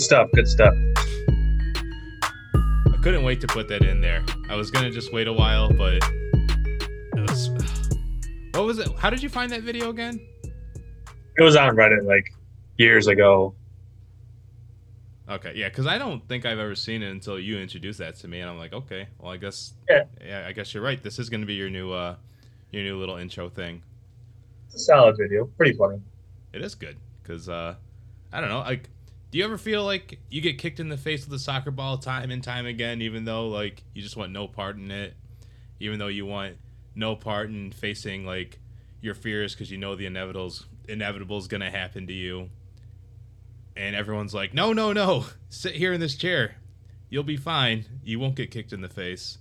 Good stuff. Good stuff. I couldn't wait to put that in there. I was gonna just wait a while, but it was. What was it? How did you find that video again? It was on Reddit like years ago. Okay, yeah, because I don't think I've ever seen it until you introduced that to me, and I'm like, okay, well, I guess, Yeah. yeah, I guess you're right. This is gonna be your new, uh, your new little intro thing. It's a solid video. Pretty funny. It is good because, uh, I don't know, like, do you ever feel like you get kicked in the face with a soccer ball time and time again, even though like you just want no part in it, even though you want no part in facing like your fears because you know the inevitable's inevitable is gonna happen to you, and everyone's like, no, no, no, sit here in this chair, you'll be fine, you won't get kicked in the face.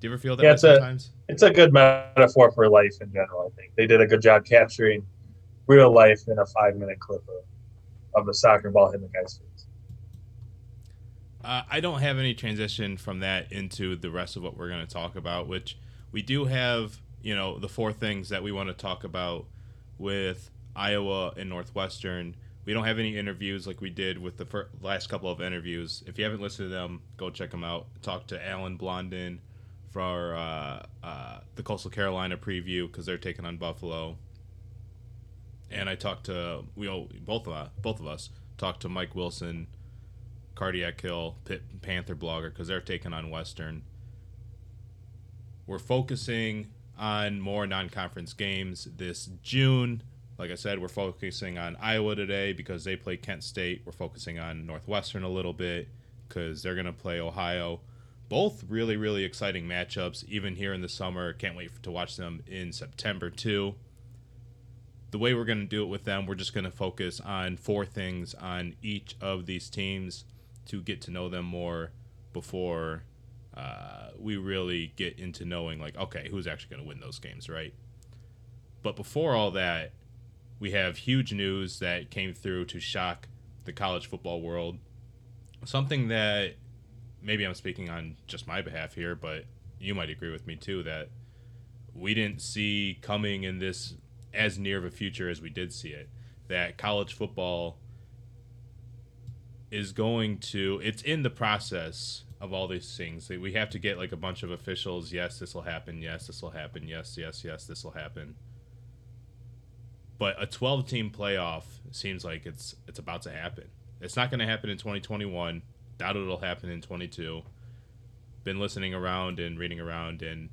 Do you ever feel that Yeah, way it's a- sometimes? It's a good metaphor for life in general. I think they did a good job capturing real life in a five minute clip of, of the soccer ball hitting the guy's face. Uh, I don't have any transition from that into the rest of what we're going to talk about, which we do have, you know, the four things that we want to talk about with Iowa and Northwestern. We don't have any interviews like we did with the fir- last couple of interviews. If you haven't listened to them, go check them out. Talk to Alan Blondin for uh, uh, the Coastal Carolina preview because they're taking on Buffalo. And I talked to we all, both of us, both of us talked to Mike Wilson Cardiac Hill, Pitt Panther blogger, because they're taking on Western. We're focusing on more non conference games this June. Like I said, we're focusing on Iowa today because they play Kent State. We're focusing on Northwestern a little bit because they're going to play Ohio. Both really, really exciting matchups, even here in the summer. Can't wait to watch them in September, too. The way we're going to do it with them, we're just going to focus on four things on each of these teams to get to know them more before uh, we really get into knowing like okay who's actually going to win those games right? But before all that we have huge news that came through to shock the college football world. Something that maybe i'm speaking on just my behalf here but you might agree with me too that we didn't see coming in this as near of a future as we did see it that college football is going to it's in the process of all these things. We have to get like a bunch of officials yes this will happen. Yes this will happen. Yes yes yes this will happen. But a 12 team playoff seems like it's it's about to happen. It's not going to happen in 2021 doubt it'll happen in 22 been listening around and reading around and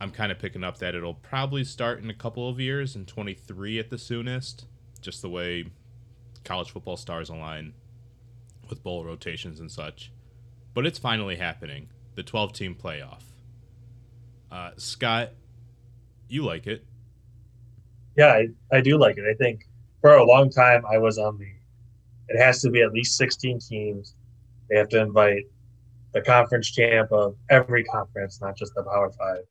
i'm kind of picking up that it'll probably start in a couple of years in 23 at the soonest just the way college football stars align with bowl rotations and such. But it's finally happening. The 12 team playoff. Uh, Scott, you like it. Yeah, I, I do like it. I think for a long time I was on the it has to be at least 16 teams. They have to invite the conference champ of every conference, not just the Power Five.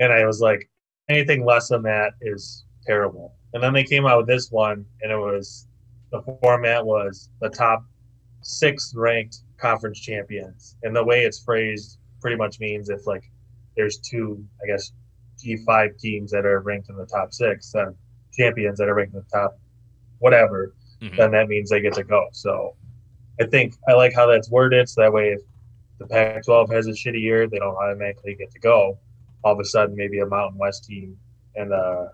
And I was like, anything less than that is terrible. And then they came out with this one, and it was the format was the top six ranked conference champions. And the way it's phrased pretty much means if like there's two, I guess, G5 teams that are ranked in the top six, then champions that are ranked in the top whatever, Mhm. then that means they get to go. So I think I like how that's worded. So that way, if the Pac 12 has a shitty year, they don't automatically get to go. All of a sudden, maybe a Mountain West team and the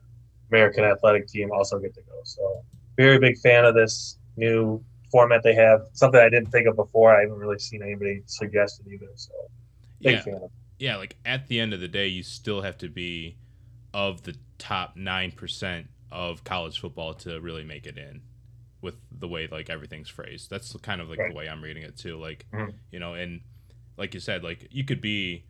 American Athletic team also get to go. So, very big fan of this new format they have. Something I didn't think of before. I haven't really seen anybody suggest it either. So, big Yeah, fan of it. yeah. Like at the end of the day, you still have to be of the top nine percent of college football to really make it in. With the way like everything's phrased, that's kind of like Right. the way I'm reading it too. Like Mhm. you know, and like you said, like you could be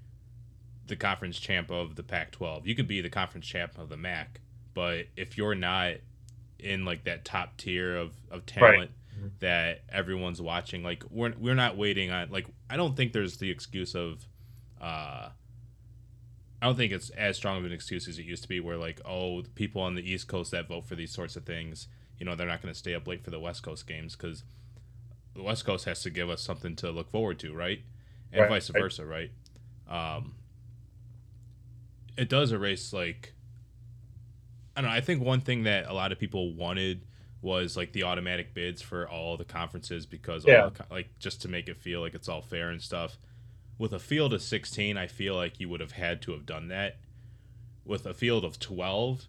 the conference champ of the Pac-12, you could be the conference champ of the MAC, but if you're not in like that top tier of of talent Mhm. that everyone's watching, like we're we're not waiting on like I don't think there's the excuse of uh I don't think it's as strong of an excuse as it used to be where like oh the people on the east coast that vote for these sorts of things you know they're not going to stay up late for the west coast games because the west coast has to give us something to look forward to right and Right, vice right. versa right um, it does erase like I don't know. I think one thing that a lot of people wanted was like the automatic bids for all the conferences because Yeah. all the, like just to make it feel like it's all fair and stuff. With a field of 16, I feel like you would have had to have done that. With a field of 12,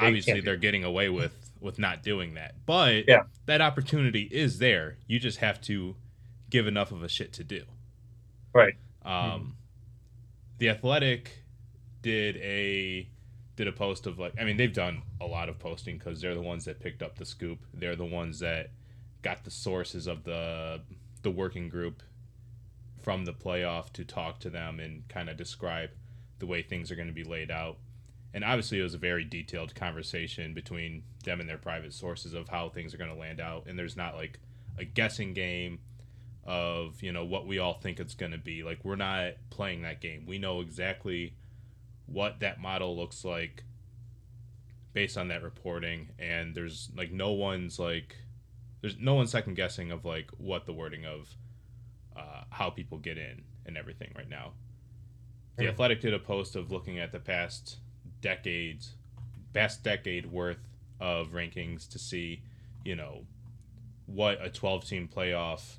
They obviously they're getting away with with not doing that. But Yeah. that opportunity is there. You just have to give enough of a shit to do. Right. Um, the Athletic did a did a post of like I mean they've done a lot of posting because they're the ones that picked up the scoop. They're the ones that got the sources of the the working group from the playoff to talk to them and kind of describe the way things are going to be laid out. And obviously, it was a very detailed conversation between them and their private sources of how things are going to land out. And there's not like a guessing game of you know what we all think it's going to be. Like we're not playing that game. We know exactly what that model looks like based on that reporting, and there's like no one's like there's no one second guessing of like what the wording of uh, how people get in and everything right now. The. Athletic did a post of looking at the past decades, past decade worth of rankings to see, you know, what a 12 team playoff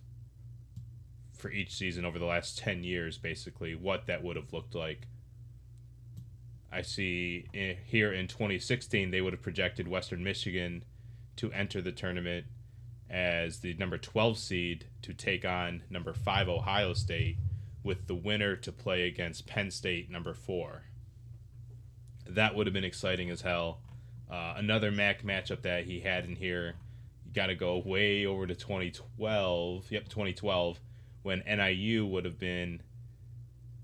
for each season over the last 10 years, basically, what that would have looked like. I see i- here in 2016, they would have projected Western Michigan to enter the tournament as the number 12 seed to take on number 5 Ohio State, with the winner to play against Penn State, number 4. That would have been exciting as hell. Uh, another MAC matchup that he had in here, you got to go way over to 2012. Yep, 2012, when NIU would have been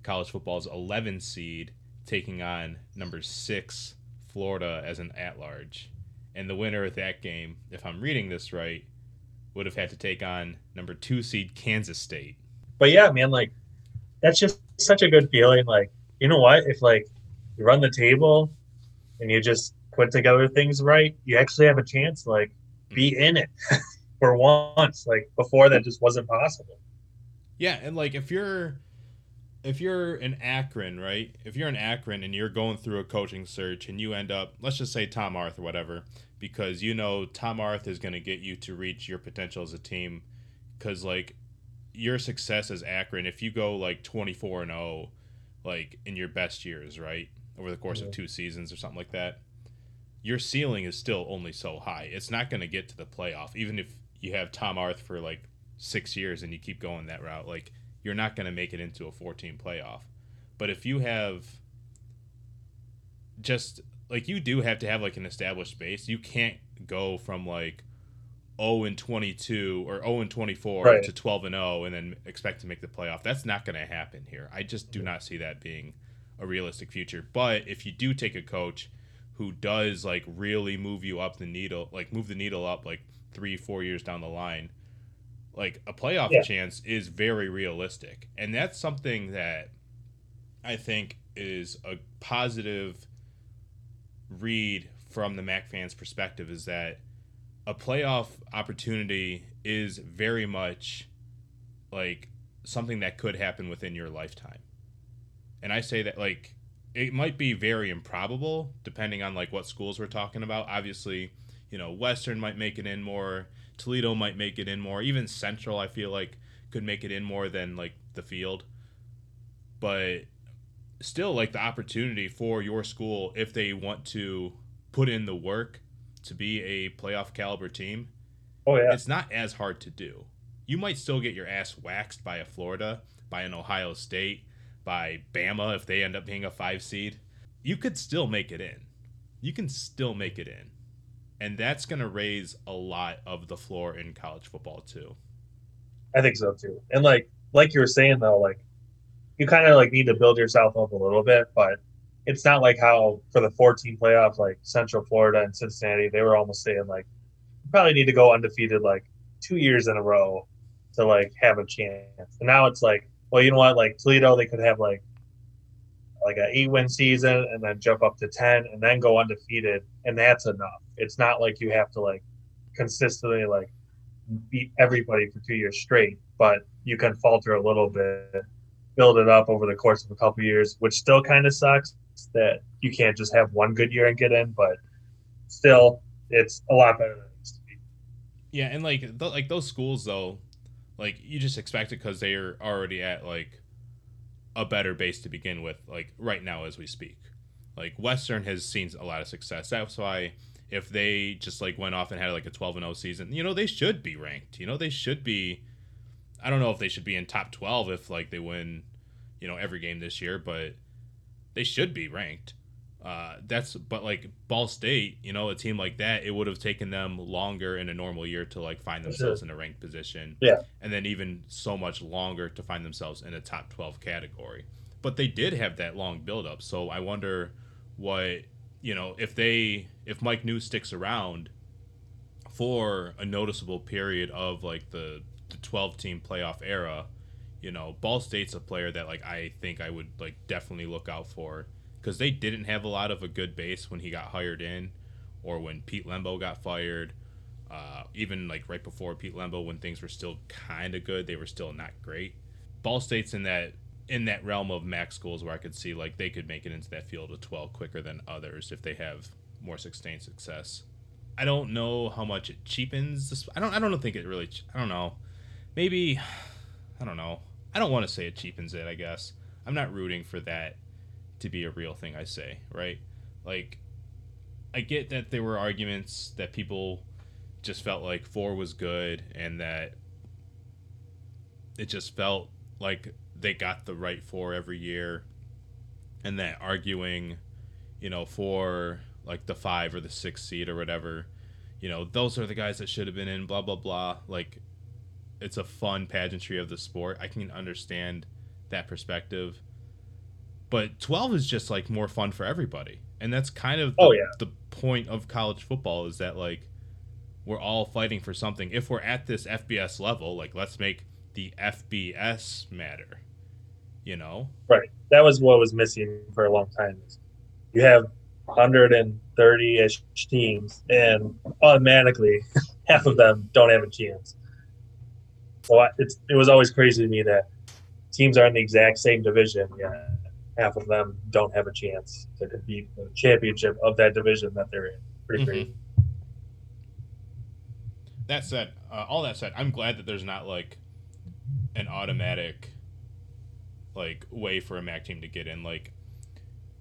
college football's 11 seed taking on number 6 Florida as an at large. And the winner of that game, if I'm reading this right, would have had to take on number 2 seed Kansas State. But yeah, man, like that's just such a good feeling. Like, you know what? If like you run the table and you just put together things right, you actually have a chance like mm. be in it for once. Like before that just wasn't possible. Yeah, and like if you're if you're in Akron, right? If you're in Akron and you're going through a coaching search and you end up, let's just say Tom Arth or whatever, because you know Tom Arth is going to get you to reach your potential as a team cuz like your success as Akron if you go like 24 and 0 like in your best years, right? Over the course of two seasons or something like that. Your ceiling is still only so high. It's not going to get to the playoff even if you have Tom Arth for like 6 years and you keep going that route. Like you're not going to make it into a 14 playoff. But if you have just like you do have to have like an established base, you can't go from like 0 and 22 or 0 and 24 Right. to 12 and 0 and then expect to make the playoff. That's not going to happen here. I just do not see that being a realistic future. But if you do take a coach who does like really move you up the needle, like move the needle up like 3 4 years down the line, like a playoff Yeah. chance is very realistic. And that's something that I think is a positive read from the Mac fans' perspective is that a playoff opportunity is very much like something that could happen within your lifetime. And I say that like it might be very improbable depending on like what schools we're talking about. Obviously, you know, Western might make it in more, Toledo might make it in more, even Central I feel like could make it in more than like the field. But still like the opportunity for your school if they want to put in the work to be a playoff caliber team Oh yeah. it's not as hard to do. You might still get your ass waxed by a florida by an ohio state by bama if they end up being a five seed. You could still make it in. You can still make it in and that's going to raise a lot of the floor in college football too I think so too. And like like you were saying though, like you kind of like need to build yourself up a little bit, but it's not like how for the 14 playoff, like Central Florida and Cincinnati, they were almost saying like you probably need to go undefeated like two years in a row to like have a chance. And now it's like, well, you know what? Like Toledo, they could have like like an eight win season and then jump up to 10 and then go undefeated, and that's enough. It's not like you have to like consistently like beat everybody for two years straight, but you can falter a little bit, build it up over the course of a couple years, which still kind of sucks. that you can't just have one good year and get in, but still, it's a lot better than it used to be. Yeah, and like like those schools though, like you just expect it because they are already at like a better base to begin with. Like right now as we speak, like Western has seen a lot of success. That's why if they just like went off and had like a 12 and 0 season, you know, they should be ranked. You know, they should be. I don't know if they should be in top 12 if like they win, you know, every game this year, but they should be ranked. Uh, that's but like Ball State, you know, a team like that, it would have taken them longer in a normal year to like find themselves in a ranked position. Yeah. And then even so much longer to find themselves in a top 12 category. But they did have that long build up. So I wonder what, you know, if they, if Mike Neu sticks around for a noticeable period of like the, the 12 team playoff era, you know, Ball State's a player that like I think I would like definitely look out for because they didn't have a lot of a good base when he got hired in, or when Pete Lembo got fired. Uh, even like right before Pete Lembo, when things were still kind of good, they were still not great. Ball State's in that in that realm of max schools where I could see like they could make it into that field of twelve quicker than others if they have more sustained success. I don't know how much it cheapens. This, I don't. I don't think it really. I don't know. Maybe. I don't know. I don't want to say it cheapens it. I guess I'm not rooting for that to be a real thing. I say right. Like, I get that there were arguments that people just felt like four was good and that it just felt like they got the right four every year and that arguing you know for like the five or the six seed or whatever you know those are the guys that should have been in blah blah blah like it's a fun pageantry of the sport i can understand that perspective but 12 is just like more fun for everybody and that's kind of oh, the, Oh, yeah. the point of college football is that like we're all fighting for something if we're at this fbs level like let's make the fbs matter you know Right. That was what was missing for a long time. You have 130 ish teams, and automatically half of them don't have a chance. So I- it's, it was always crazy to me that teams are in the exact same division, yet half of them don't have a chance to compete for the championship of that division that they're in. Pretty Mhm. crazy. that said uh, all that said i'm glad that there's not like an automatic like way for a mac team to get in like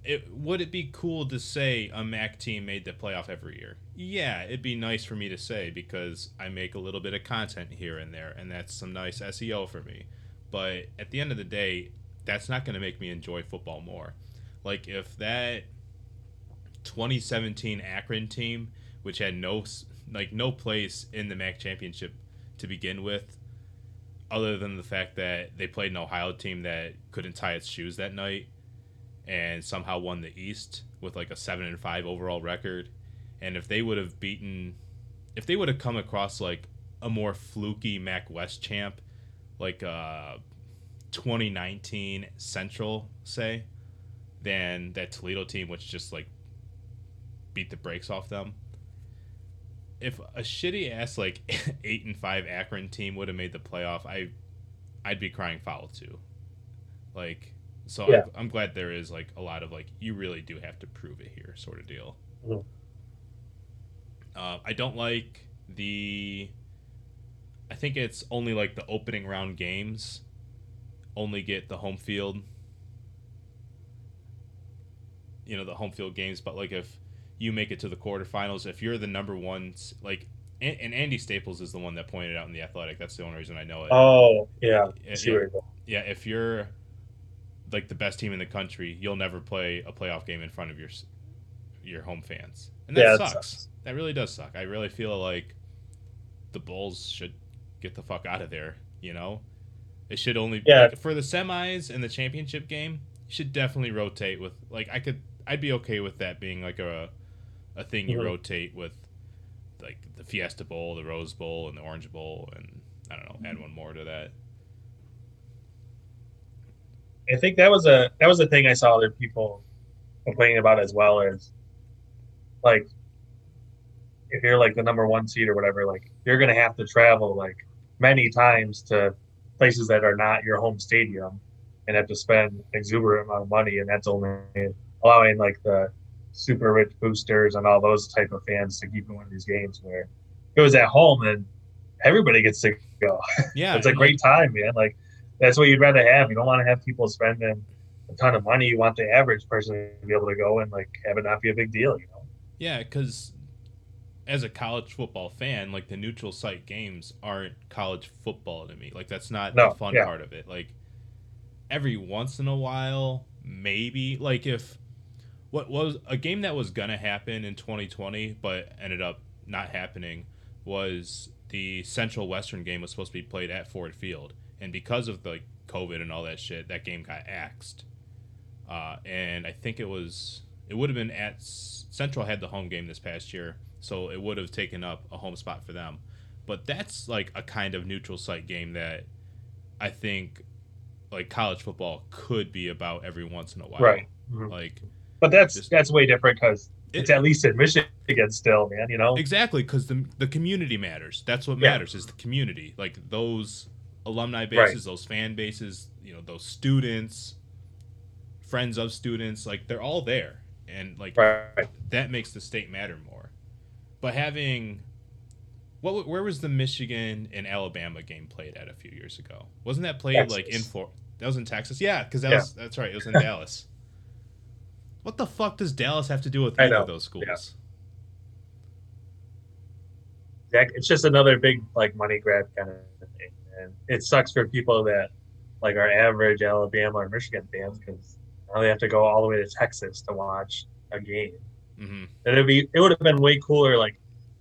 it would it be cool to say a mac team made the playoff every year yeah it'd be nice for me to say because i make a little bit of content here and there and that's some nice seo for me but at the end of the day that's not going to make me enjoy football more. Like if that 2017 akron team which had no like no place in the mac championship to begin with other than the fact that they played an ohio team that couldn't tie its shoes that night and somehow won the east with like a 7 and 5 overall record and if they would have beaten if they would have come across like a more fluky mac west champ like uh 2019 central say than that toledo team which just like beat the brakes off them if a shitty ass like eight and five Akron team would have made the playoff, I I'd be crying foul too. Like, so Yeah. I'm, I'm glad there is like a lot of like you really do have to prove it here sort of deal. Mhm. Uh, I don't like the. I think it's only like the opening round games, only get the home field. You know the home field games, but like if you make it to the quarterfinals, if you're the number one, like, and, and Andy Staples is the one that pointed out in the Athletic. That's the only reason I know it. Oh, yeah. Yeah, I see yeah. where you're going. yeah, if you're like the best team in the country, you'll never play a playoff game in front of your your home fans, and that Yeah, sucks. sucks. That really does suck. I really feel like the bowls should get the fuck out of there. You know, it should only Yeah. like, for the semis and the championship game. Should definitely rotate with like I could. I'd be okay with that being like a a thing you Mhm. rotate with like the Fiesta Bowl, the Rose Bowl, and the Orange Bowl, and I don't know, add one more to that. I think that was a that was a thing I saw other people complaining about as well as like if you're like the number one seed or whatever, like you're gonna have to travel like many times to places that are not your home stadium and have to spend exuberant amount of money and that's only allowing like the super rich boosters and all those type of fans to keep going to these games where it was at home and everybody gets to go. Yeah, it's a great time, man. Like that's what you'd rather have. You don't want to have people spending a ton of money. You want the average person to be able to go and like have it not be a big deal, you know? Yeah, because as a college football fan, like the neutral site games aren't college football to me. Like that's not No, the fun yeah. part of it. Like every once in a while, maybe like if what was a game that was gonna happen in 2020 but ended up not happening was the Central Western game was supposed to be played at Ford Field, and because of like COVID and all that shit, that game got axed. Uh, and I think it was it would have been at S- Central had the home game this past year, so it would have taken up a home spot for them. But that's like a kind of neutral site game that I think like college football could be about every once in a while. Right. Mhm. Like But that's Just- that's way different because it's It- at least in Michigan still, man. You know, exactly because the the community matters. That's what Yeah. matters is the community. Like those alumni Right. bases, those fan bases, you know, those students, friends of students, like they're all there, and like right? that makes the state matter more. But having what where was the Michigan and Alabama game played at a few years ago? Wasn't that played like in Texas. Florida? That was in Texas. Yeah, because that Yeah. was that's right. It was in Dallas. What the fuck does Dallas have to do with either of those schools? Yeah. It's just another big like money grab kind of thing, and it sucks for people that like our average Alabama or Michigan fans because now they have to go all the way to Texas to watch a game. Hmm And it'd be it would have been way cooler, like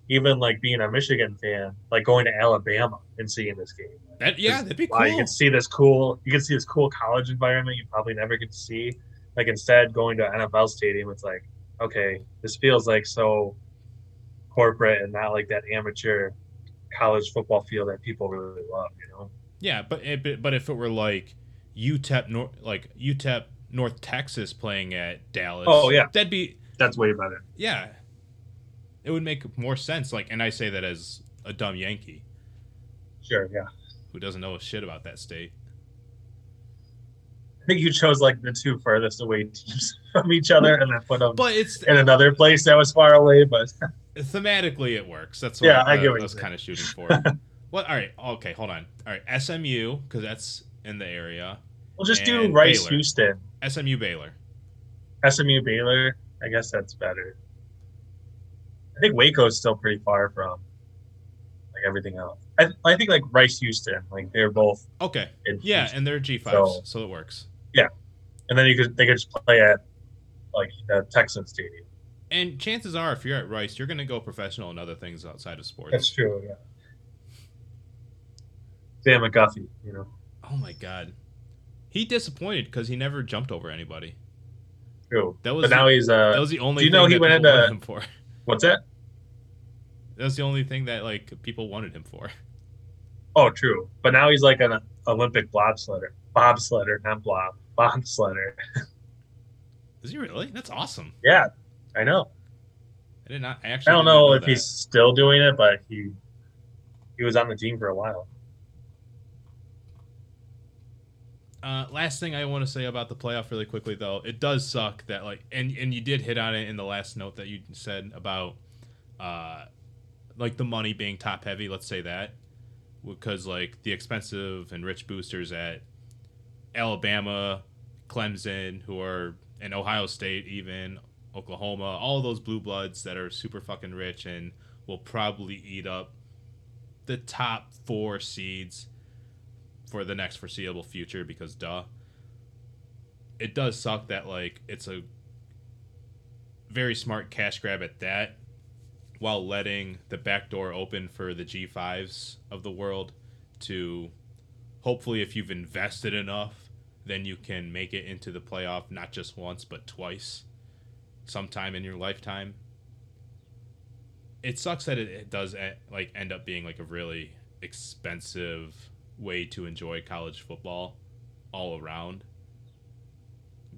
even like being a Michigan fan, like going to Alabama and seeing this game. That yeah, that'd be cool. You can see this cool. You can see this cool college environment you probably never get to see. Like instead, going to NFL stadium, it's like, okay, this feels like so corporate and not like that amateur college football feel that people really love. You know? Yeah, but it, but- but if it were like UTEP North, like UTEP North Texas playing at Dallas, Oh, yeah. that'd be That's way better. yeah, it would make more sense. Like, and I say that as a dumb Yankee Sure, yeah. who doesn't know a shit about that state. I think you chose like the two furthest away teams from each other, and then put them But it's in another place that was far away. But thematically it works. That's what Yeah, I, I I was kind of shooting for. what? All right. Okay, hold on. All right, SMU because that's in the area. we'll just do Rice, Baylor. Houston, SMU Baylor. SMU, Baylor. I guess that's better. I think Waco's still pretty far from like everything else. I, I think like Rice, Houston, like they're both Okay. Yeah, Houston. and they're G fives, So- so it works. Yeah, and then you could they could just play at like the Texan Stadium. And chances are, if you're at Rice, you're going to go professional in other things outside of sports. That's true. Yeah. Sam McGuffie, you know, Oh my god, he disappointed because he never jumped over anybody. True. That was but now he's uh, that was the only. do you know thing he that went into- him for? what's that? That was the only thing that like people wanted him for. Oh, true. But now he's like an Olympic bobsledder, bobsledder, not blob, bobsledder. Is he really? That's awesome. Yeah, I know. I did not. I actually. I don't not know if that. he's still doing it, but he he was on the team for a while. Uh, last thing I want to say about the playoff, really quickly though, it does suck that like, and and you did hit on it in the last note that you said about, uh, like the money being top heavy. Let's say that, because like the expensive and rich boosters at Alabama, Clemson, who are in Ohio State, even Oklahoma, all those blue bloods that are super fucking rich and will probably eat up the top four seeds for the next foreseeable future because duh. It does suck that like it's a very smart cash grab at that while letting the back door open for the G5s of the world to hopefully if you've invested enough then you can make it into the playoff not just once but twice sometime in your lifetime. It sucks that it, it does eh, like end up being like a really expensive way to enjoy college football all around.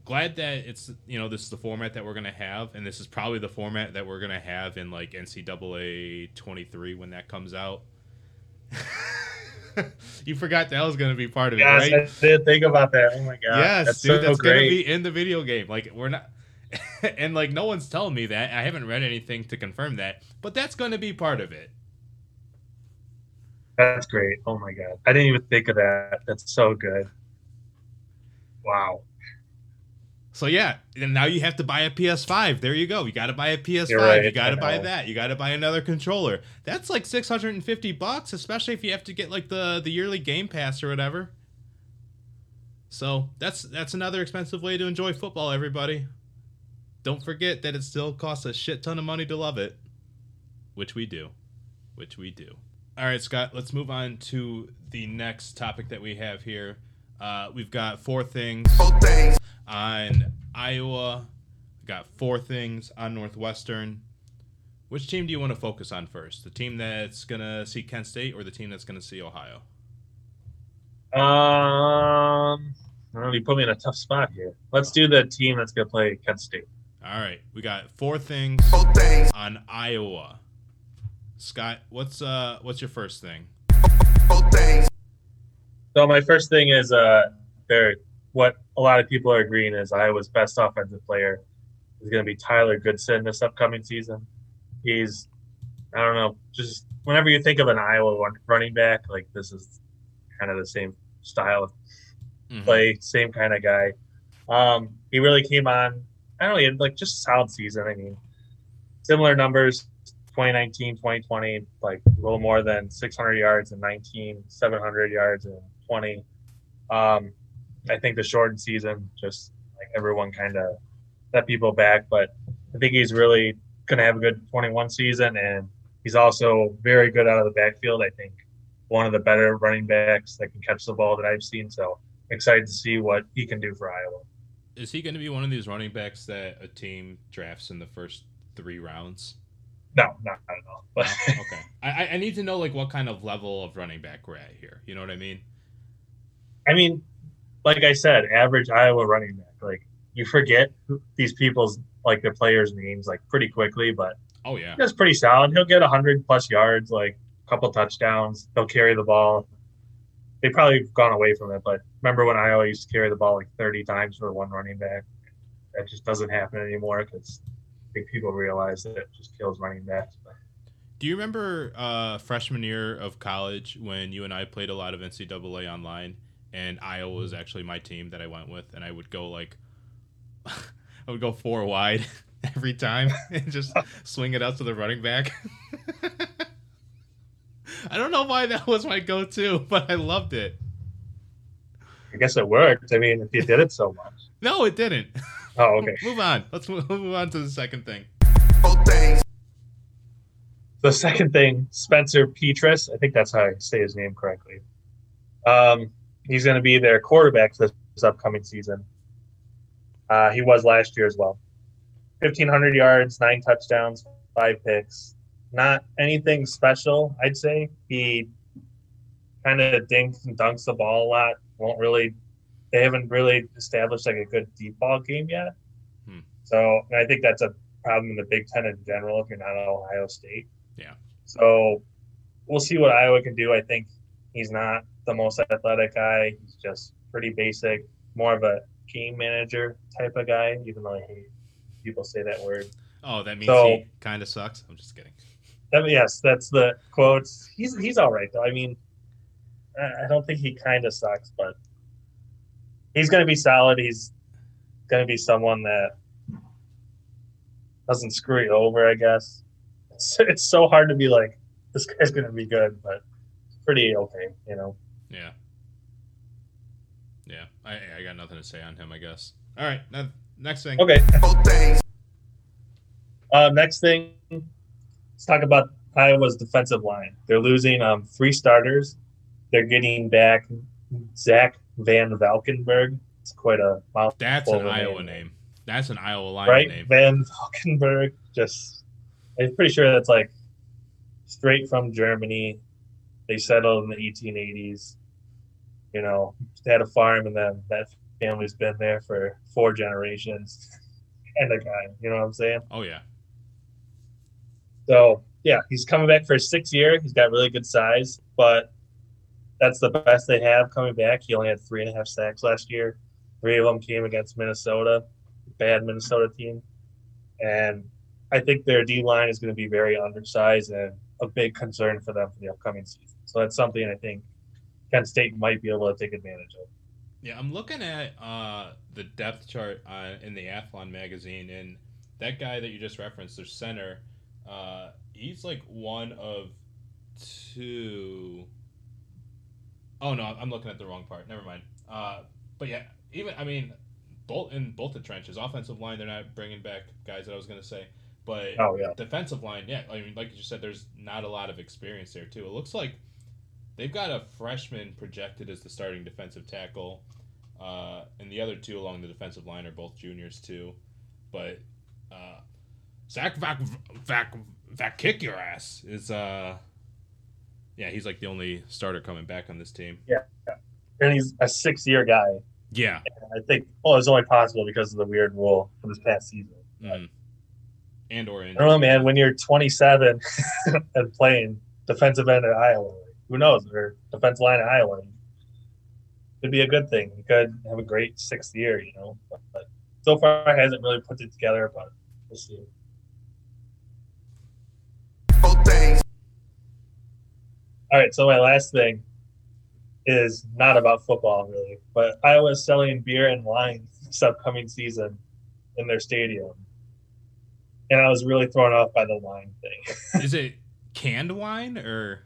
Glad that it's you know this is the format that we're gonna have, and this is probably the format that we're gonna have in like NCAA twenty three when that comes out. you forgot that was gonna be part of it, right? I did think about that. Oh my god, yes, that's dude, so that's great. gonna be in the video game. Like we're not, and like no one's telling me that. I haven't read anything to confirm that, but that's going to be part of it. That's great. Oh my god, I didn't even think of that. That's so good. Wow. So yeah, and now you have to buy a PS5. There you go. You got to buy a PS5. You're right, you got to buy that. You got to buy another controller. That's like 650 bucks, especially if you have to get like the the yearly Game Pass or whatever. So, that's that's another expensive way to enjoy football, everybody. Don't forget that it still costs a shit ton of money to love it, which we do. Which we do. All right, Scott, let's move on to the next topic that we have here. Uh, we've got four things on Iowa. Got four things on Northwestern. Which team do you want to focus on first? The team that's gonna see Kent State or the team that's gonna see Ohio? Um, I don't know. You put me in a tough spot here. Let's do the team that's gonna play Kent State. All right, we got four things on Iowa. Scott, what's uh what's your first thing? So my first thing is uh, there. What a lot of people are agreeing is Iowa's best offensive player is going to be Tyler Goodson this upcoming season. He's, I don't know, just whenever you think of an Iowa running back, like this is kind of the same style of Mhm. play, same kind of guy. Um, he really came on. I don't know, he had like just solid season. I mean, similar numbers 2019, 2020, like a little more than 600 yards in 19, 700 yards in 20. Um, I think the shortened season just like everyone kind of set people back, but I think he's really going to have a good 21 season, and he's also very good out of the backfield. I think one of the better running backs that can catch the ball that I've seen. So excited to see what he can do for Iowa. Is he going to be one of these running backs that a team drafts in the first three rounds? No, not at all. But okay, I, I- need to know like what kind of level of running back we're at here. You know what I mean? I mean, like I said, average Iowa running back. Like you forget these people's like their players' names like pretty quickly, but Oh yeah, that's pretty solid. He'll get hundred plus yards, like a couple touchdowns. He'll carry the ball. They probably have gone away from it, but remember when Iowa used to carry the ball like thirty times for one running back? That just doesn't happen anymore because think people realize that it just kills running backs. Do you remember uh, freshman year of college when you and I played a lot of NCAA online, and Iowa was actually my team that I went with, and I would go like, I would go four wide every time and just swing it out to the running back. I don't know why that was my go-to, but I loved it. I guess it worked. I mean, if you did it so much. No, it didn't. Oh, okay. Move on. Let's move on to the second thing. The second thing, Spencer Petras, I think that's how I say his name correctly. Um, he's going to be their quarterback this, this upcoming season. Uh, he was last year as well. 1,500 yards, nine touchdowns, five picks. Not anything special, I'd say. He kind of dinks and dunks the ball a lot. Won't really, they haven't really established like a good deep ball game yet. Hmm. So and I think that's a problem in the Big Ten in general if you're not at Ohio State. Yeah. So we'll see what Iowa can do. I think he's not the most athletic guy. He's just pretty basic, more of a game manager type of guy, even though I hate people say that word. Oh, that means So- he kind of sucks. I'm just kidding. That, yes, that's the quotes. He's he's all right though. I mean, I don't think he kind of sucks, but he's going to be solid. He's going to be someone that doesn't screw you over. I guess it's it's so hard to be like this guy's going to be good, but pretty okay, you know. Yeah. Yeah. I I got nothing to say on him. I guess. All right. Now, next thing. Okay. Uh, next thing, let's talk about Iowa's defensive line. They're losing um, three starters. They're getting back Zach VanValkenburg. It's quite a mouthful. That's an Iowa name. That's an Iowa line right? name. VanValkenburg. Just, I'm pretty sure that's like straight from Germany. They settled in the 1880s. You know, they had a farm, and then that family's been there for four generations. and of guy, you know what I'm saying? Oh yeah. So yeah, he's coming back for his sixth year. He's got really good size, but that's the best they have coming back. He only had three and a half sacks last year. Three of them came against Minnesota. bad Minnesota team, and I think their D line is going to be very undersized and a big concern for them for the upcoming season. So that's something I think Kent State might be able to take advantage of. Yeah, I'm looking at uh, the depth chart uh, in the Athlon magazine, and that guy that you just referenced, their center, uh, he's like one of two. Oh no, I'm looking at the wrong part. Never mind. Uh, but yeah, even I mean, both in both the trenches, offensive line, they're not bringing back guys that I was gonna say, but Oh yeah, defensive line, yeah, I mean, like you said, there's not a lot of experience there too. It looks like they've got a freshman projected as the starting defensive tackle, uh, and the other two along the defensive line are both juniors too. But uh, Zach Vac Vac Vac kick your ass is uh, yeah, he's like the only starter coming back on this team. Yeah, and he's a six-year guy. Yeah, I think well, it's only possible because of the weird rule from this past season. mm. and or I don't know, man. When you're 27 and playing defensive end at Iowa, who knows? Or defensive line at Iowa, could be a good thing. You could have a great sixth year, you know. But, but so far, hasn't really put it together. But we'll see. All right. So my last thing is not about football, really, but Iowa's selling beer and wine this upcoming season in their stadium, and I was really thrown off by the wine thing. is it canned wine or?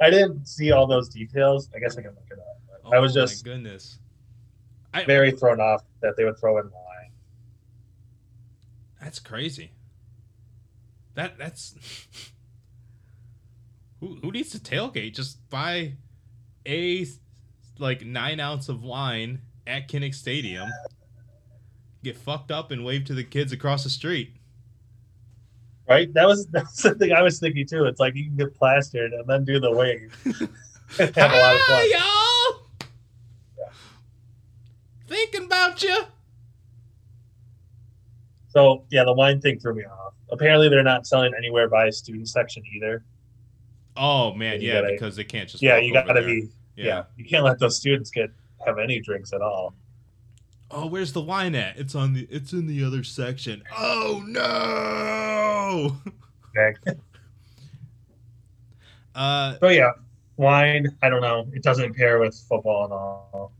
I didn't see all those details. I guess I can look it up. But I was Oh, just my goodness. I, very thrown off that they would throw in wine. That's crazy. That that's who who needs to tailgate? Just buy a like nine ounce of wine at Kinnick Stadium. Get fucked up and wave to the kids across the street. Right? That was that's the thing I was thinking too. It's like you can get plastered and then do the wave. have a lot of ah, fun. Hi, y'all. Thinking about you. So yeah, the wine thing threw me off. Apparently they're not selling anywhere by a student section either. Oh man, yeah, gotta- because they can't just yeah, you gotta there. be yeah. yeah. You can't let those students get have any drinks at all. Oh, where's the wine at? It's on the. It's in the other section. Oh no. Okay. Uh, So yeah, wine, I don't know. It doesn't pair with football at all.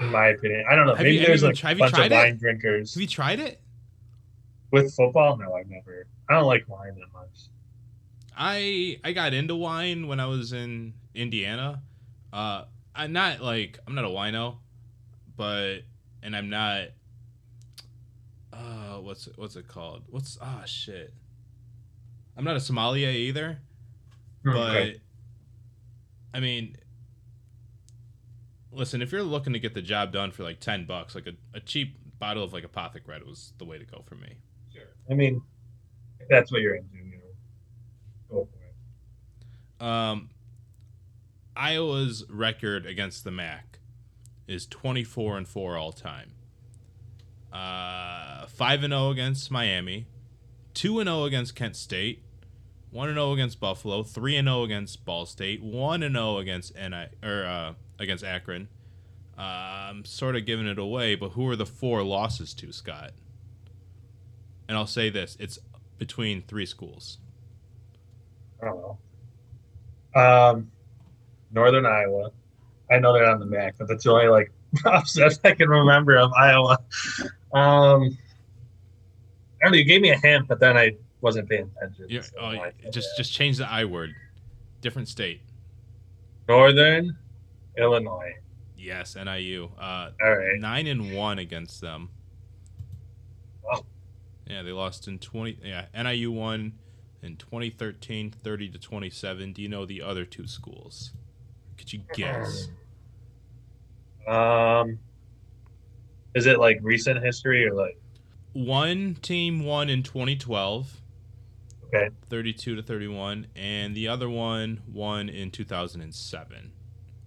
In my opinion. I don't know. Maybe you- there's like a bunch of it? wine drinkers. have you tried it? With football? No, I've never. I don't like wine that much. I I got into wine when I was in Indiana. Uh, I'm not like I'm not a wino, but and I'm not. Uh, what's it, what's it called? What's ah shit. I'm not a sommelier either, but Okay. I mean, listen, if you're looking to get the job done for like ten bucks, like a, a cheap bottle of like Apothic Red was the way to go for me. Sure. I mean, if that's what you're into, you know, go for it. Um, Iowa's record against the MAC is 24 and 4 all time. Uh, 5 and 0 against Miami, 2 and 0 against Kent State, 1 and 0 against Buffalo, 3 and 0 against Ball State, 1 and 0 against NI or uh, against Akron. Uh, I'm sort of giving it away, but who are the four losses to, Scott? And I'll say this, it's between three schools. I don't know. Um, Northern Iowa. I know they're on the MAC, but that's the only like upset I can remember of Iowa. Um, I don't know. You gave me a hint, but then I wasn't paying attention. Yeah, so oh, I- just just change the I word. Different state. Northern Illinois. Yes, NIU. Uh, All right. nine and one against them. Wow. Yeah, they lost in twenty. Yeah, NIU won in 2013, 30 to 27. Do you know the other two schools? Could you guess? Um, is it like recent history or like One team won in 2012, okay? 32 to 31, and the other one won in 2007.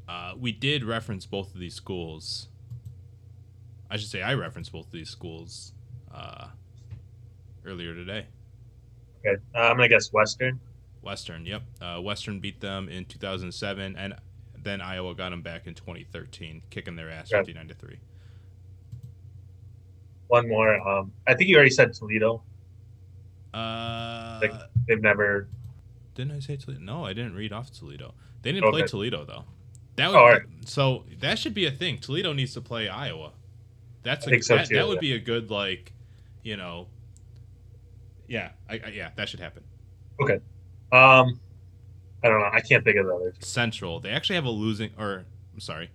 Uh, we did reference both of these schools. I should say I referenced both of these schools uh, earlier today. Okay, uh, I'm gonna guess Western. Western, yep. Uh, Western beat them in 2007, and then Iowa got them back in 2013, kicking their ass 59 to three. one more. Um, I think you already said Toledo. Uh, Like- They've never. didn't I say Toledo? No, I didn't read off Toledo. They didn't play Toledo though. That would, Oh, right. so that should be a thing. Toledo needs to play Iowa. That's I a, think so, that, too, that would yeah. be a good like, you know. Yeah, I, I, yeah, that should happen. Okay. Um, I don't know. I can't think of the others. Central. They actually have a losing or I'm sorry.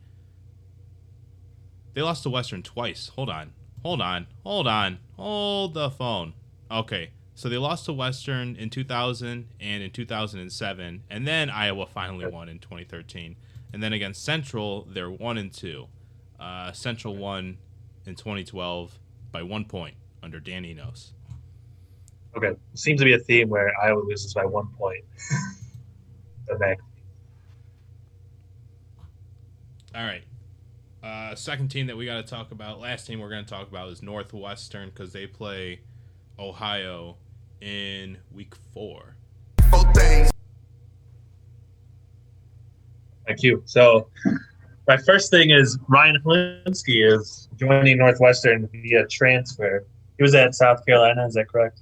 They lost to Western twice. Hold on. Hold on. Hold on. Hold the phone. Okay. So they lost to Western in 2000 and in 2007 and then Iowa finally won in 2013. And then against Central, they're 1 and 2. Uh, Central won in 2012 by 1 point under Dan Enos. Okay, seems to be a theme where Iowa loses by one point. All right. Uh, second team that we got to talk about, last team we're going to talk about is Northwestern because they play Ohio in week four. Thank you. So, my first thing is Ryan Hilinski is joining Northwestern via transfer. He was at South Carolina. Is that correct?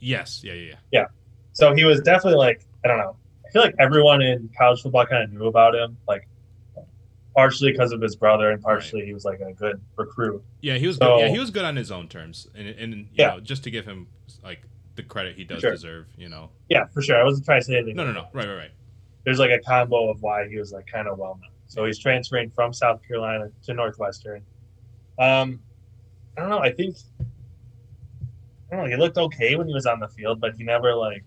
Yes. Yeah, yeah, yeah. So he was definitely like I don't know. I feel like everyone in college football kind of knew about him, like partially because of his brother, and partially he was like a good recruit. Yeah, he was So- good. Yeah, he was good on his own terms. And, and you Yeah. know, just to give him like the credit he does Sure. deserve, you know. Yeah, for sure. I wasn't trying to say anything. No, no, no. Right, right, right. There's like a combo of why he was like kind of well known. So he's transferring from South Carolina to Northwestern. Um, I don't know. I think I don't know. He looked okay when he was on the field, but he never like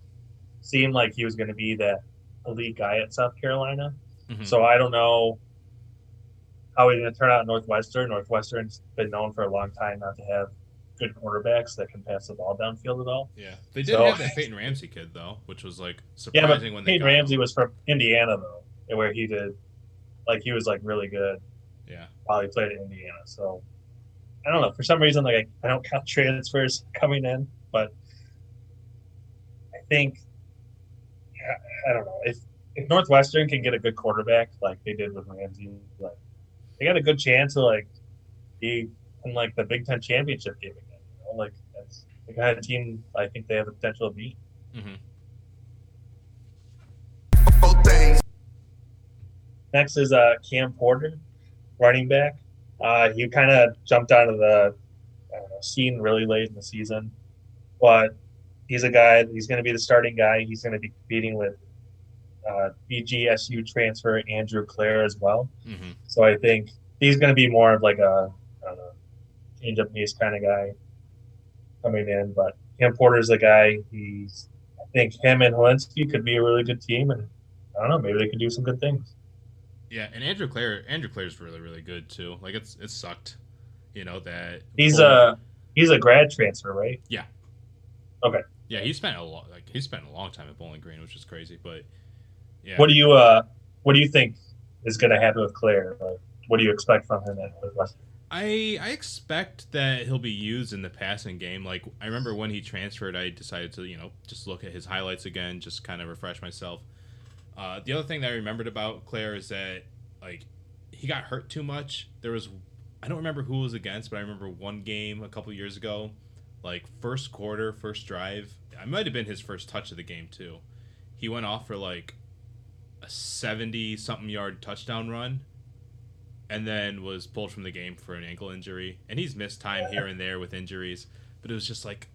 seemed like he was going to be that elite guy at South Carolina. Mhm. So I don't know how he's going to turn out Northwestern. Northwestern's been known for a long time not to have good quarterbacks that can pass the ball downfield at all. Yeah, they did So- have that Peyton Ramsey kid though, which was like surprising Yeah, but when they Peyton got him. Ramsey was from Indiana though, where he did like he was like really good Yeah, while he played at Indiana. So I don't know. For some reason, like I don't count transfers coming in, but I think I- I don't know if if Northwestern can get a good quarterback like they did with Ramsey, like they got a good chance to like be in like the Big Ten championship game again. You know, like that's the kind of team I think they have the potential to beat. hmm Next is uh, Cam Porter, running back. Uh, he kind of jumped out of the know, scene really late in the season, but he's a guy. He's going to be the starting guy. He's going to be competing with uh, BGSU transfer Andrew Clair as well. hmm So I think he's going to be more of like a I don't know, change up pace kind of guy coming in. But Cam Porter's the guy. He's I think him and Hilinski could be a really good team, and I don't know, maybe they could do some good things. Yeah, and Andrew Clair, Andrew Clair's really, really good too. Like it's it sucked, you know that He's a he's a grad transfer, right? yeah Okay. Yeah, he spent a lot like he spent a long time at Bowling Green, which is crazy. But yeah, What do you uh what do you think is going to happen with Clair? Like, what do you expect from him at Northwestern? I I expect that he'll be used in the passing game. Like I remember when he transferred, I decided to you know just look at his highlights again, just kind of refresh myself. Uh, the other thing that I remembered about Clair is that like he got hurt too much. There was I don't remember who was against, but I remember one game a couple years ago, like first quarter, first drive. I might have been his first touch of the game too. He went off for like a seventy something yard touchdown run and then was pulled from the game for an ankle injury. And he's missed time here and there with injuries, but it was just like,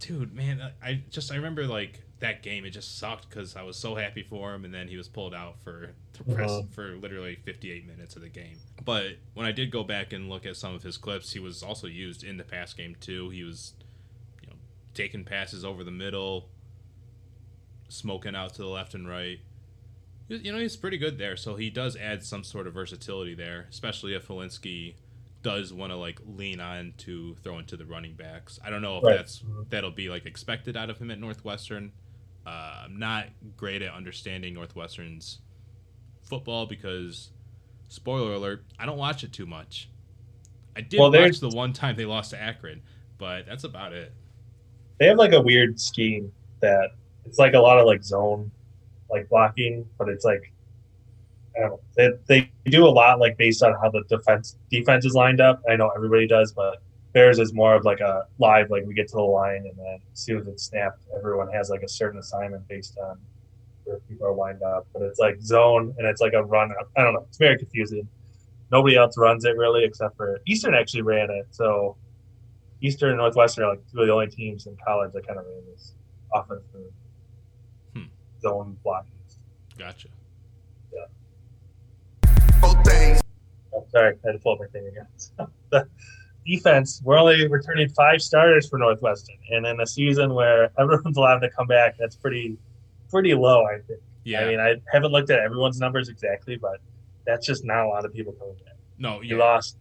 dude, man, I just I remember like that game. It just sucked because I was so happy for him, and then he was pulled out for the rest, Mhm. for literally 58 minutes of the game. But when I did go back and look at some of his clips, he was also used in the pass game too. He was, you know, taking passes over the middle, smoking out to the left and right you know he's pretty good there so he does add some sort of versatility there especially if Hilinski does want to like lean on to throw into the running backs i don't know if Right. that's that'll be like expected out of him at northwestern uh, i'm not great at understanding northwestern's football because spoiler alert i don't watch it too much i did Well, watch the one time they lost to akron but that's about it They have like a weird scheme that it's like a lot of like zone like blocking, but it's like I don't know. They, they do a lot like based on how the defense defense is lined up. I know everybody does, but Theirs is more of like a live, like we get to the line and then as soon as it's snapped, everyone has like a certain assignment based on where people are lined up. But it's like zone and it's like a run. I don't know. It's very confusing. Nobody else runs it really except for Eastern actually ran it. So Eastern and Northwestern are like two of the only teams in college that kind of ran this offensive Hmm. zone blocking. Gotcha. Both things. Oh, sorry, I had to pull up my thing again. defense, we're only returning five starters for Northwestern, and in a season where everyone's allowed to come back, that's pretty, pretty low. I think. Yeah. I mean, I haven't looked at everyone's numbers exactly, but that's just not a lot of people coming back. no, You yeah. lost,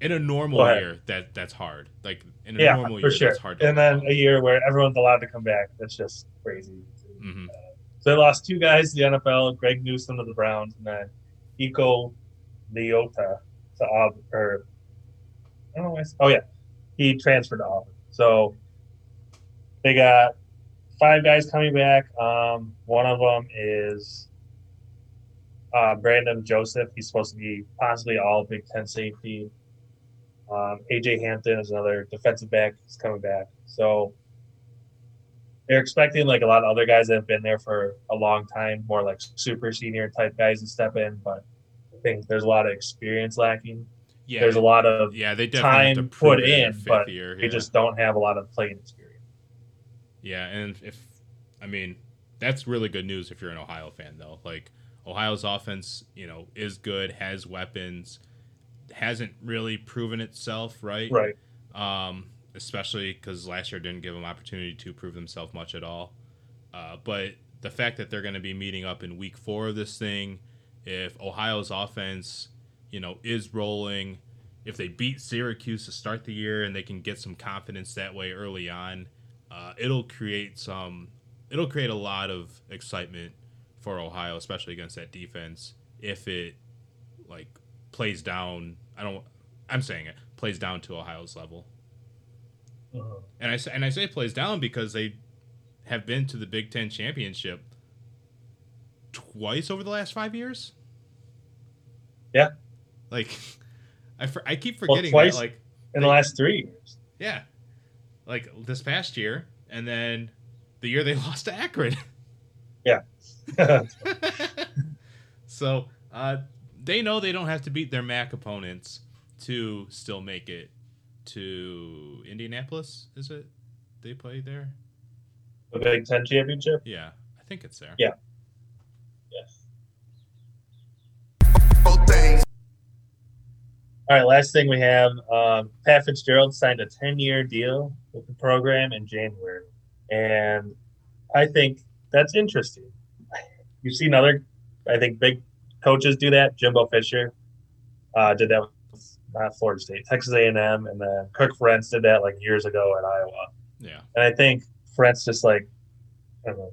in a normal year, that that's hard. Like in a yeah, normal for year, sure. that's hard. To And then a year where everyone's allowed to come back, that's just crazy. hmm So they lost two guys to the NFL, Greg Newsome to the Browns, and then Eku Leota to Auburn. Or, S- Oh, yeah. He transferred to Auburn. So they got five guys coming back. Um, one of them is uh, Brandon Joseph. He's supposed to be possibly all Big Ten safety. Um, AJ Hampton is another defensive back. He's coming back. So they're expecting like a lot of other guys that have been there for a long time, more like super senior type guys to step in. But I think there's a lot of experience lacking. Yeah. There's a lot of yeah, they definitely time put in, but year. they just don't have a lot of playing experience. Yeah, and if I mean that's really good news if you're an Ohio fan though. Like Ohio's offense, you know, is good, has weapons, hasn't really proven itself, right? Right. Um, especially because last year didn't give them opportunity to prove themselves much at all. Uh, but the fact that they're going to be meeting up in week four of this thing, if Ohio's offense, you know, is rolling, if they beat Syracuse to start the year and they can get some confidence that way early on, uh, it'll create some, it'll create a lot of excitement for Ohio, especially against that defense. If it like plays down, I don't, I'm saying it plays down to Ohio's level. Mhm. And I say, and I say plays down because they have been to the Big Ten championship twice over the last five years. Yeah. Like, I for, I keep Well, forgetting twice- that. Like, In the last three years. yeah, like this past year, and then the year they lost to Akron. Yeah. so uh, they know they don't have to beat their MAC opponents to still make it to Indianapolis. Is it? They play there. the Big Ten championship. Yeah, I think it's there. Yeah. All right, last thing we have um, Pat Fitzgerald signed a 10 year deal with the program in January. And I think that's interesting. You've seen other, I think, big coaches do that. Jimbo Fisher uh, did that with not Florida State, Texas A&M, and then Kirk Ferentz did that like years ago at Iowa. Yeah. And I think Ferentz just like, I don't know,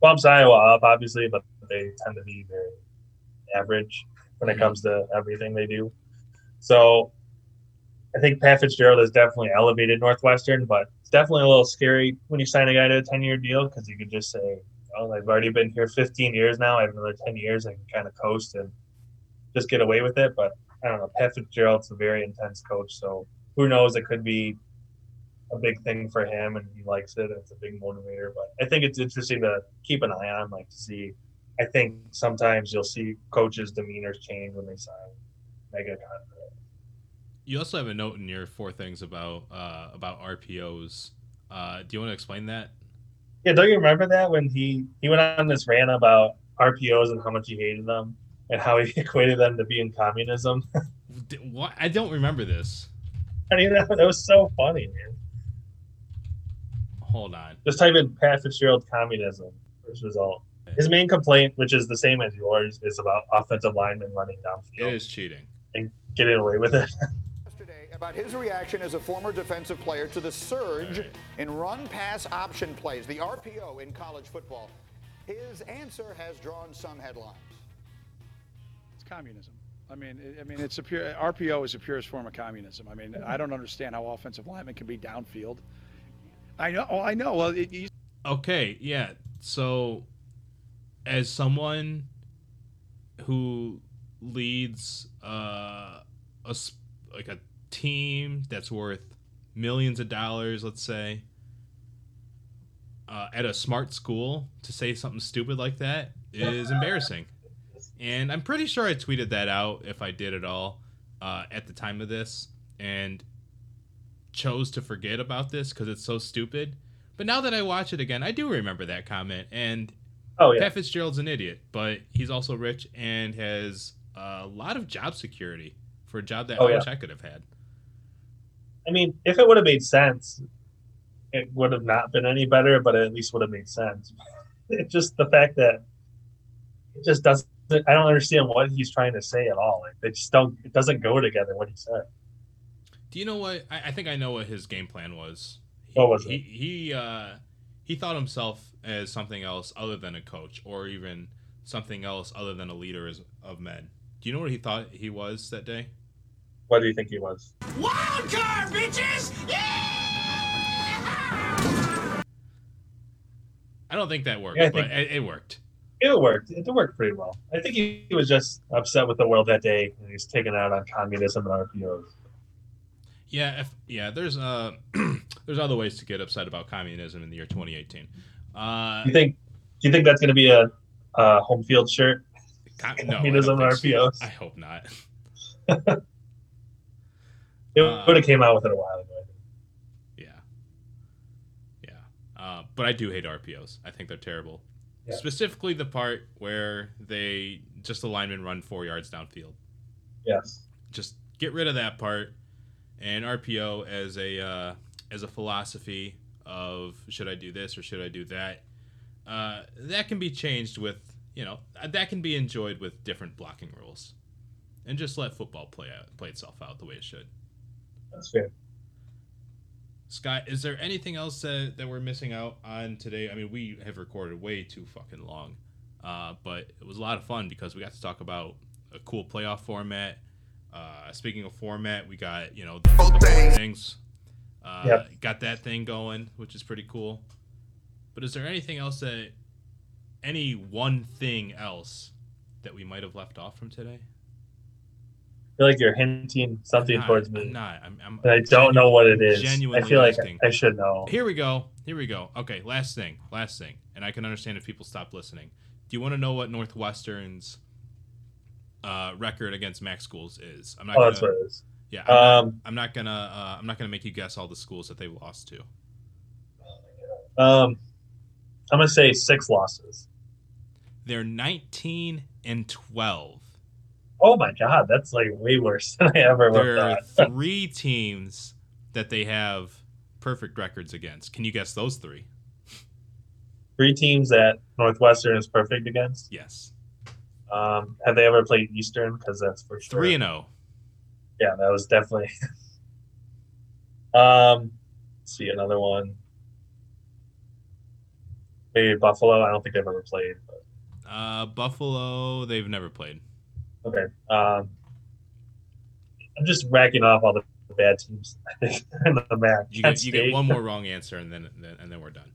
bumps Iowa up, obviously, but they tend to be very average when it Mhm. comes to everything they do. So I think Pat Fitzgerald has definitely elevated Northwestern, but it's definitely a little scary when you sign a guy to a 10 year deal because you could just say, well, I've already been here 15 years now. I have another 10 years. I can kind of coast and just get away with it. But I don't know. Pat Fitzgerald's a very intense coach. So who knows? It could be a big thing for him and he likes it. It's a big motivator. But I think it's interesting to keep an eye on, like to see. I think sometimes you'll see coaches' demeanors change when they sign mega. You also have a note in your four things about uh, about RPOs. Uh, do you want to explain that? Yeah, don't you remember that when he he went on this rant about RPOs and how much he hated them and how he equated them to being communism? What? I don't remember this. I mean, that, that was so funny, man. Hold on. Just type in Pat Fitzgerald communism. First result. His main complaint, which is the same as yours, is about offensive linemen running downfield It is cheating. And getting away with it. yesterday about his reaction as a former defensive player to the surge in run pass option plays, the RPO in college football. His answer has drawn some headlines. It's communism. I mean, I mean, it's a pure RPO is the purest form of communism. I mean, I don't understand how offensive linemen can be downfield. I know. Oh, I know. Well, it, you, Okay, yeah. So, as someone who leads uh, a like a team that's worth millions of dollars, let's say, uh, at a smart school to say something stupid like that is embarrassing. And I'm pretty sure I tweeted that out if I did at all uh, at the time of this and chose to forget about this because it's so stupid. But now that I watch it again, I do remember that comment. And Oh yeah. Pat Fitzgerald's an idiot, but he's also rich and has a lot of job security for a job that Oh, I yeah. wish I could have had. I mean, if it would have made sense, it would have not been any better, but it at least would have made sense. It's just the fact that it just doesn't. I don't understand what he's trying to say at all. Like they just don't. It doesn't go together. What he said. Do you know what? I, I think I know what his game plan was. He, What was he, it? He uh, he thought himself as something else other than a coach, or even something else other than a leader of men. Do you know what he thought he was that day? What do you think he was? Wild card, bitches! Yeah! I don't think that worked, Yeah, I but think- it, it worked. It worked. It worked pretty well. I think he, he was just upset with the world that day, and he's taking out on communism and RPOs. Yeah, if, yeah. There's uh, there's other ways to get upset about communism in the year 2018. Uh, You think? Do you think that's going to be a, a home field shirt? Com- no, I communism don't think so. RPOs? I hope not. It Uh, would have came out with it a while ago. Yeah. Yeah. Uh, but I do hate RPOs. I think they're terrible. Yeah. Specifically the part where they just the linemen run four yards downfield. Yes. Just get rid of that part. And RPO as a uh, as a philosophy of should I do this or should I do that? Uh, that can be changed with you know that can be enjoyed with different blocking rules, and just let football play out play itself out the way it should. That's fair. Scott, is there anything else that, that we're missing out on today? I mean, we have recorded way too fucking long, uh, but it was a lot of fun because we got to talk about a cool playoff format. Uh, speaking of format, we got you know the, the four things. Uh, Yep. Got that thing going, which is pretty cool. But is there anything else that, any one thing else that we might have left off from today? I feel like you're hinting something not, towards me, I'm not. I'm, I'm I don't know what it is. Genuinely I feel like. I, I should know. Here we go. Here we go. Okay, last thing. Last thing. And I can understand if people stop listening. Do you want to know what Northwestern's uh, record against MAC schools is? I'm not Oh, gonna, that's what it is. Yeah, I'm, not, Um, I'm not gonna. Uh, I'm not gonna make you guess all the schools that they've lost to. um, I'm gonna say six losses. They're 19 and 12. Oh my god, that's like way worse than I ever would There are three teams that they have perfect records against. Can you guess those three? Three teams that Northwestern is perfect against. Yes. Um, have they ever played Eastern? Because that's for sure. Three and oh. 0. Yeah, that was definitely. um, let's see another one. Maybe Buffalo. I don't think they've ever played. But, Uh, Buffalo. They've never played. okay. Um, I'm just racking off all the bad teams. I think in the map. You get, you get one more wrong answer, and then then- and then we're done.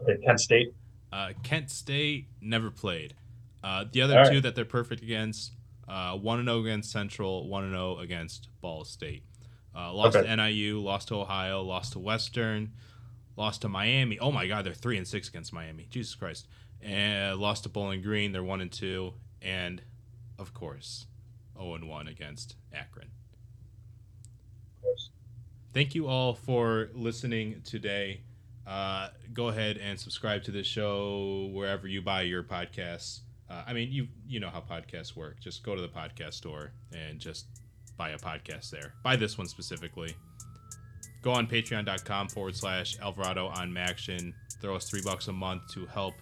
Okay, Kent State. Uh, Kent State never played. Uh, the other All two right. that they're perfect against, uh, one and zero against Central, one and zero against Ball State. Uh, lost Okay. to NIU, lost to Ohio, lost to Western, lost to Miami. Oh my God, they're three and six against Miami. Jesus Christ, and lost to Bowling Green. They're one and two, and of course, zero and one against Akron. Of course. Thank you all for listening today. Uh, go ahead and subscribe to this show wherever you buy your podcasts. Uh, I mean, you you know how podcasts work. Just go to the podcast store and just buy a podcast there. Buy this one specifically. Go on patreon.com forward slash Alvarado on Maction. Throw us three bucks a month to help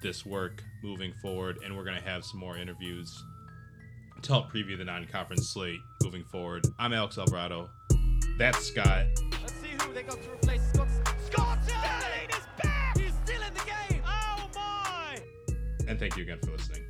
this work moving forward. And we're going to have some more interviews to help preview the non conference slate moving forward. I'm Alex Alvarado. That's Scott. Let's see who they got to replace Scott. Scott Sterling is back! He's still in the game! Oh my! And thank you again for listening.